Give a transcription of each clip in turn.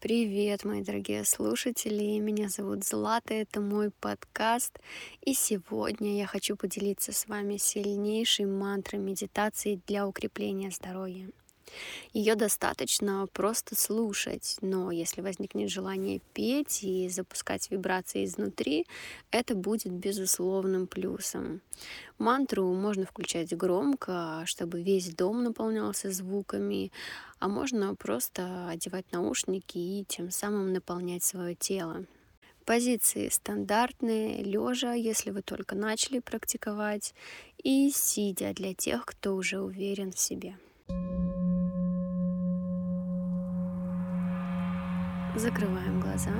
Привет, мои дорогие слушатели! Меня зовут Злата, это мой подкаст. И сегодня я хочу поделиться с вами сильнейшей мантрой медитации для укрепления здоровья. Ее достаточно просто слушать, но если возникнет желание петь и запускать вибрации изнутри, это будет безусловным плюсом. Мантру можно включать громко, чтобы весь дом наполнялся звуками, а можно просто одевать наушники и тем самым наполнять свое тело. Позиции стандартные, лежа, если вы только начали практиковать, и сидя для тех, кто уже уверен в себе. Закрываем глаза.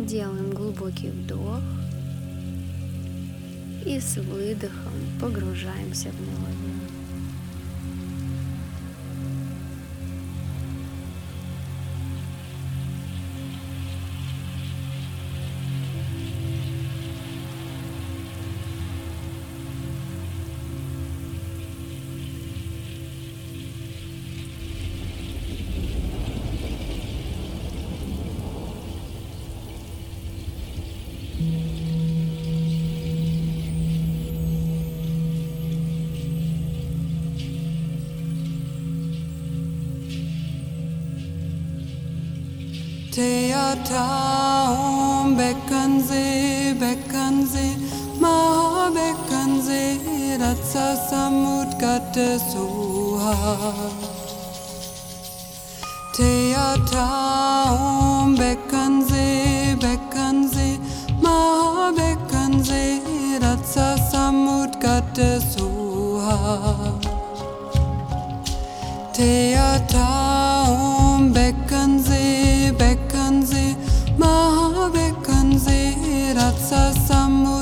Делаем глубокий вдох. И с выдохом погружаемся в мелодию. Theaterraum Beckensee, Beckensee, Maha Beckensee, das Samut Gattes Oha. Theaterraum Beckensee, Beckensee, Maha Beckensee, das Samut Gattes Oha. Theaterraum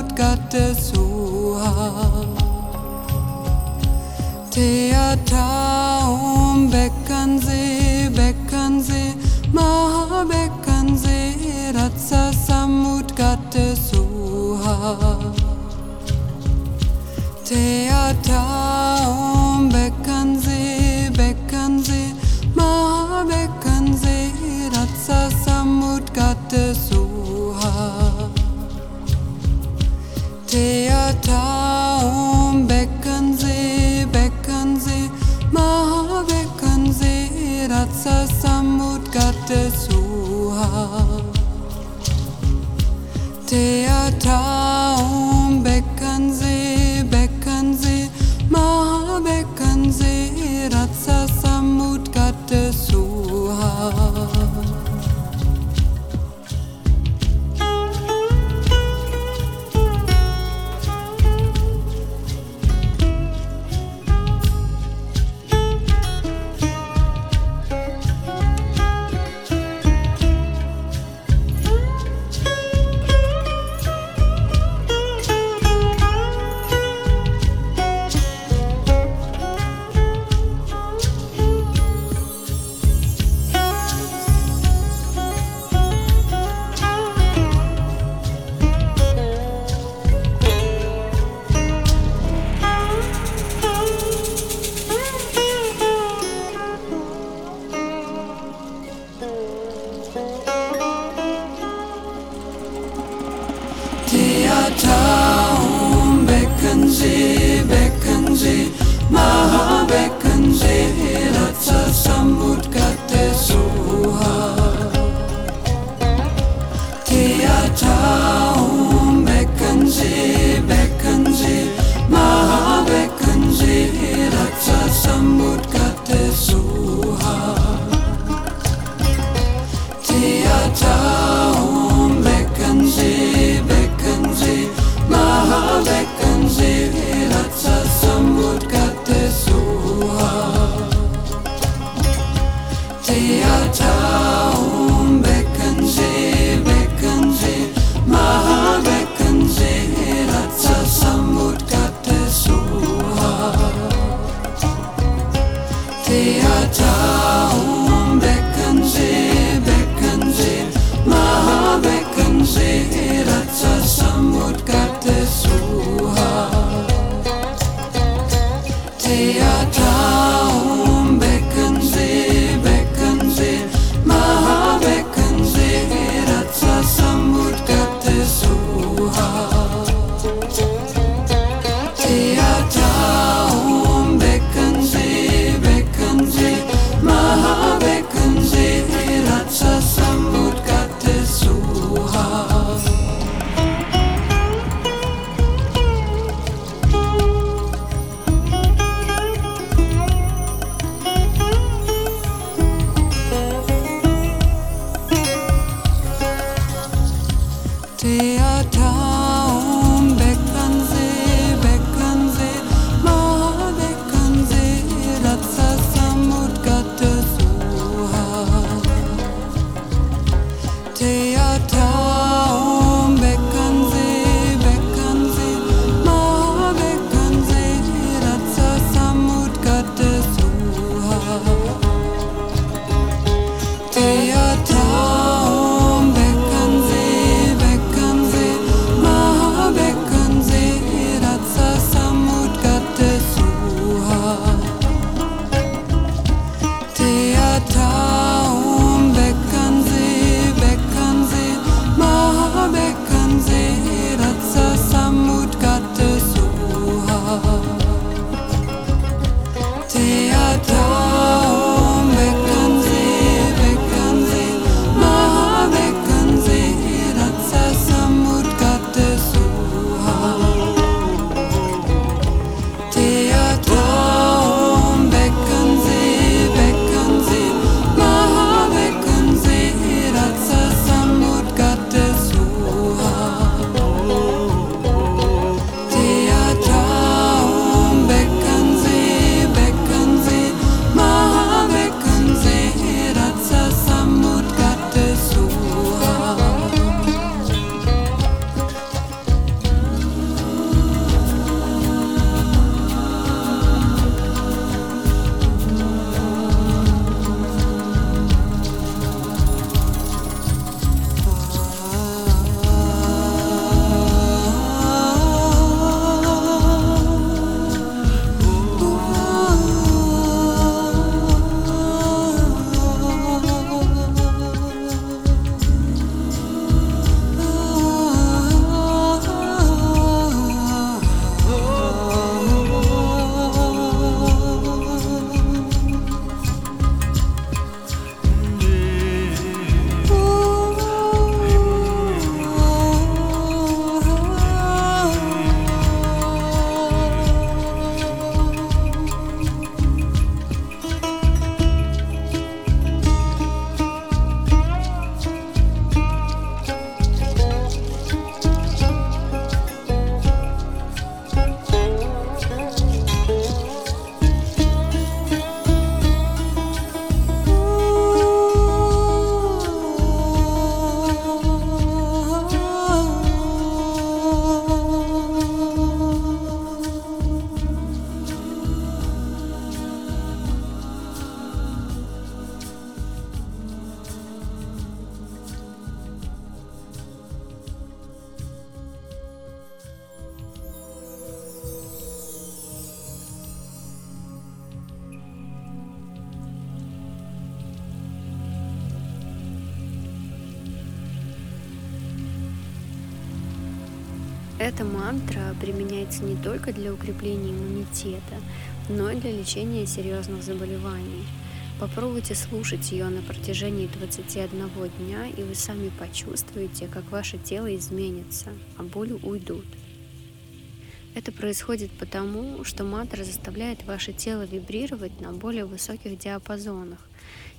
Stuttgarter Soha. Theater um Beckernsee, Beckernsee, Maha Beckernsee, Ratsa Samut Samutgatte Soha. Theater ओकंसे Beckensee, महावेकंसे रसम्मुद सु त्रिया चा ओं वैकंसे वैकंसे महावैकंसे back. Эта мантра применяется не только для укрепления иммунитета, но и для лечения серьезных заболеваний. Попробуйте слушать ее на протяжении 21 дня, и вы сами почувствуете, как ваше тело изменится, а боли уйдут. Это происходит потому, что мантра заставляет ваше тело вибрировать на более высоких диапазонах.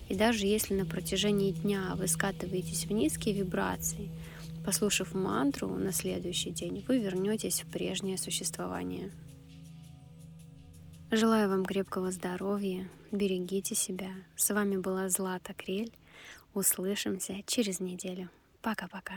И даже если на протяжении дня вы скатываетесь в низкие вибрации, послушав мантру на следующий день, вы вернетесь в прежнее существование. Желаю вам крепкого здоровья, берегите себя. С вами была Злата Крель. Услышимся через неделю. Пока-пока.